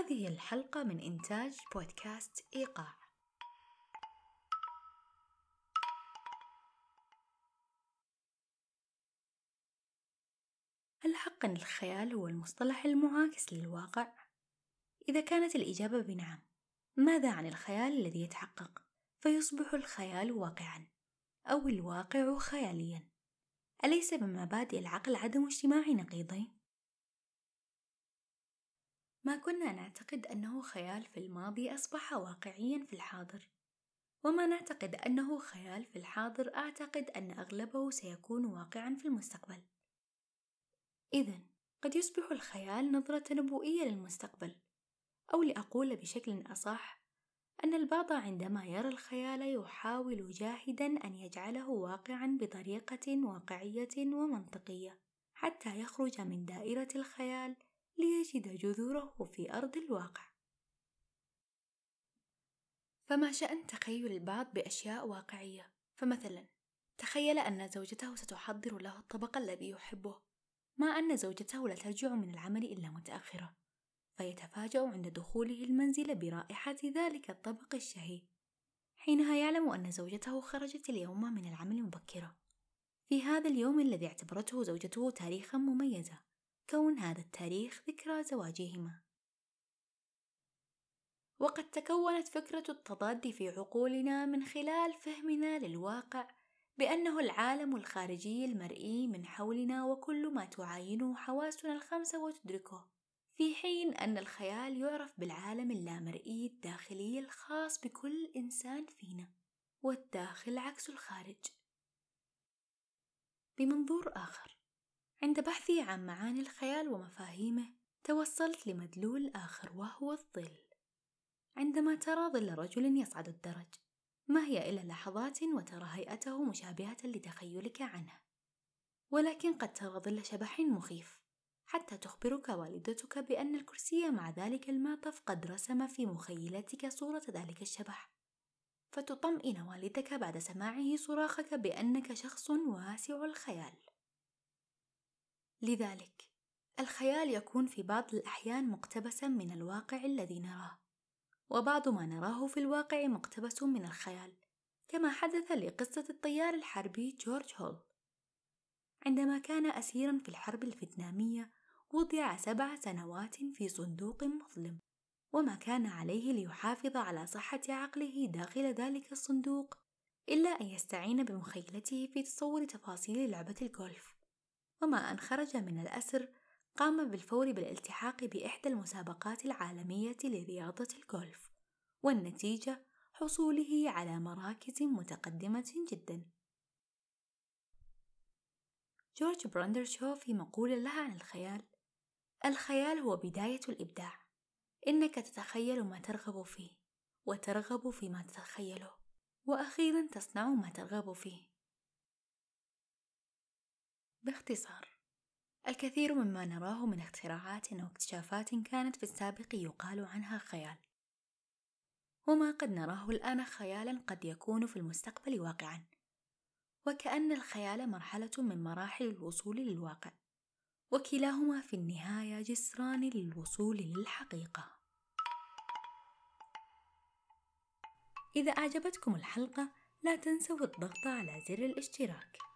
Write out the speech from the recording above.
هذه الحلقة من إنتاج بودكاست إيقاع هل حقا الخيال هو المصطلح المعاكس للواقع؟ إذا كانت الإجابة بنعم ماذا عن الخيال الذي يتحقق فيصبح الخيال واقعا أو الواقع خياليا أليس بمبادئ العقل عدم اجتماع نقيضين؟ ما كنا نعتقد أنه خيال في الماضي أصبح واقعيا في الحاضر. وما نعتقد أنه خيال في الحاضر أعتقد أن أغلبه سيكون واقعا في المستقبل. إذا قد يصبح الخيال نظرة نبوئية للمستقبل. أو لأقول بشكل أصح أن البعض عندما يرى الخيال يحاول جاهدا أن يجعله واقعا بطريقة واقعية ومنطقية حتى يخرج من دائرة الخيال ليجد جذوره في أرض الواقع. فما شأن تخيل البعض بأشياء واقعية؟ فمثلا تخيل أن زوجته ستحضر له الطبق الذي يحبه. ما أن زوجته لا ترجع من العمل إلا متأخرة. فيتفاجأ عند دخوله المنزل برائحة ذلك الطبق الشهي. حينها يعلم أن زوجته خرجت اليوم من العمل مبكرة. في هذا اليوم الذي اعتبرته زوجته تاريخا مميزا. كون هذا التاريخ ذكرى زواجهما. وقد تكونت فكرة التضاد في عقولنا من خلال فهمنا للواقع بأنه العالم الخارجي المرئي من حولنا وكل ما تعاينه حواسنا الخمسة وتدركه في حين أن الخيال يعرف بالعالم اللامرئي الداخلي الخاص بكل إنسان فينا والداخل عكس الخارج. بمنظور آخر عند بحثي عن معاني الخيال ومفاهيمه توصلت لمدلول آخر وهو الظل. عندما ترى ظل رجل يصعد الدرج ما هي إلا لحظات وترى هيئته مشابهة لتخيلك عنه. ولكن قد ترى ظل شبح مخيف حتى تخبرك والدتك بأن الكرسي مع ذلك المعطف قد رسم في مخيلتك صورة ذلك الشبح. فتطمئن والدك بعد سماعه صراخك بأنك شخص واسع الخيال. لذلك الخيال يكون في بعض الأحيان مقتبسا من الواقع الذي نراه وبعض ما نراه في الواقع مقتبس من الخيال كما حدث لقصة الطيار الحربي جورج هول عندما كان أسيرا في الحرب الفيتنامية وضع سبع سنوات في صندوق مظلم وما كان عليه ليحافظ على صحة عقله داخل ذلك الصندوق إلا أن يستعين بمخيلته في تصور تفاصيل لعبة الجولف وما أن خرج من الأسر قام بالفور بالالتحاق بإحدى المسابقات العالمية لرياضة الجولف والنتيجة حصوله على مراكز متقدمة جدا. جورج براندر شو في مقولة لها عن الخيال الخيال هو بداية الإبداع إنك تتخيل ما ترغب فيه وترغب فيما تتخيله وأخيرا تصنع ما ترغب فيه. باختصار. الكثير مما نراه من اختراعات أو اكتشافات كانت في السابق يقال عنها خيال. وما قد نراه الآن خيالا قد يكون في المستقبل واقعا. وكأن الخيال مرحلة من مراحل الوصول للواقع وكلاهما في النهاية جسران للوصول للحقيقة. إذا أعجبتكم الحلقة لا تنسوا الضغط على زر الاشتراك.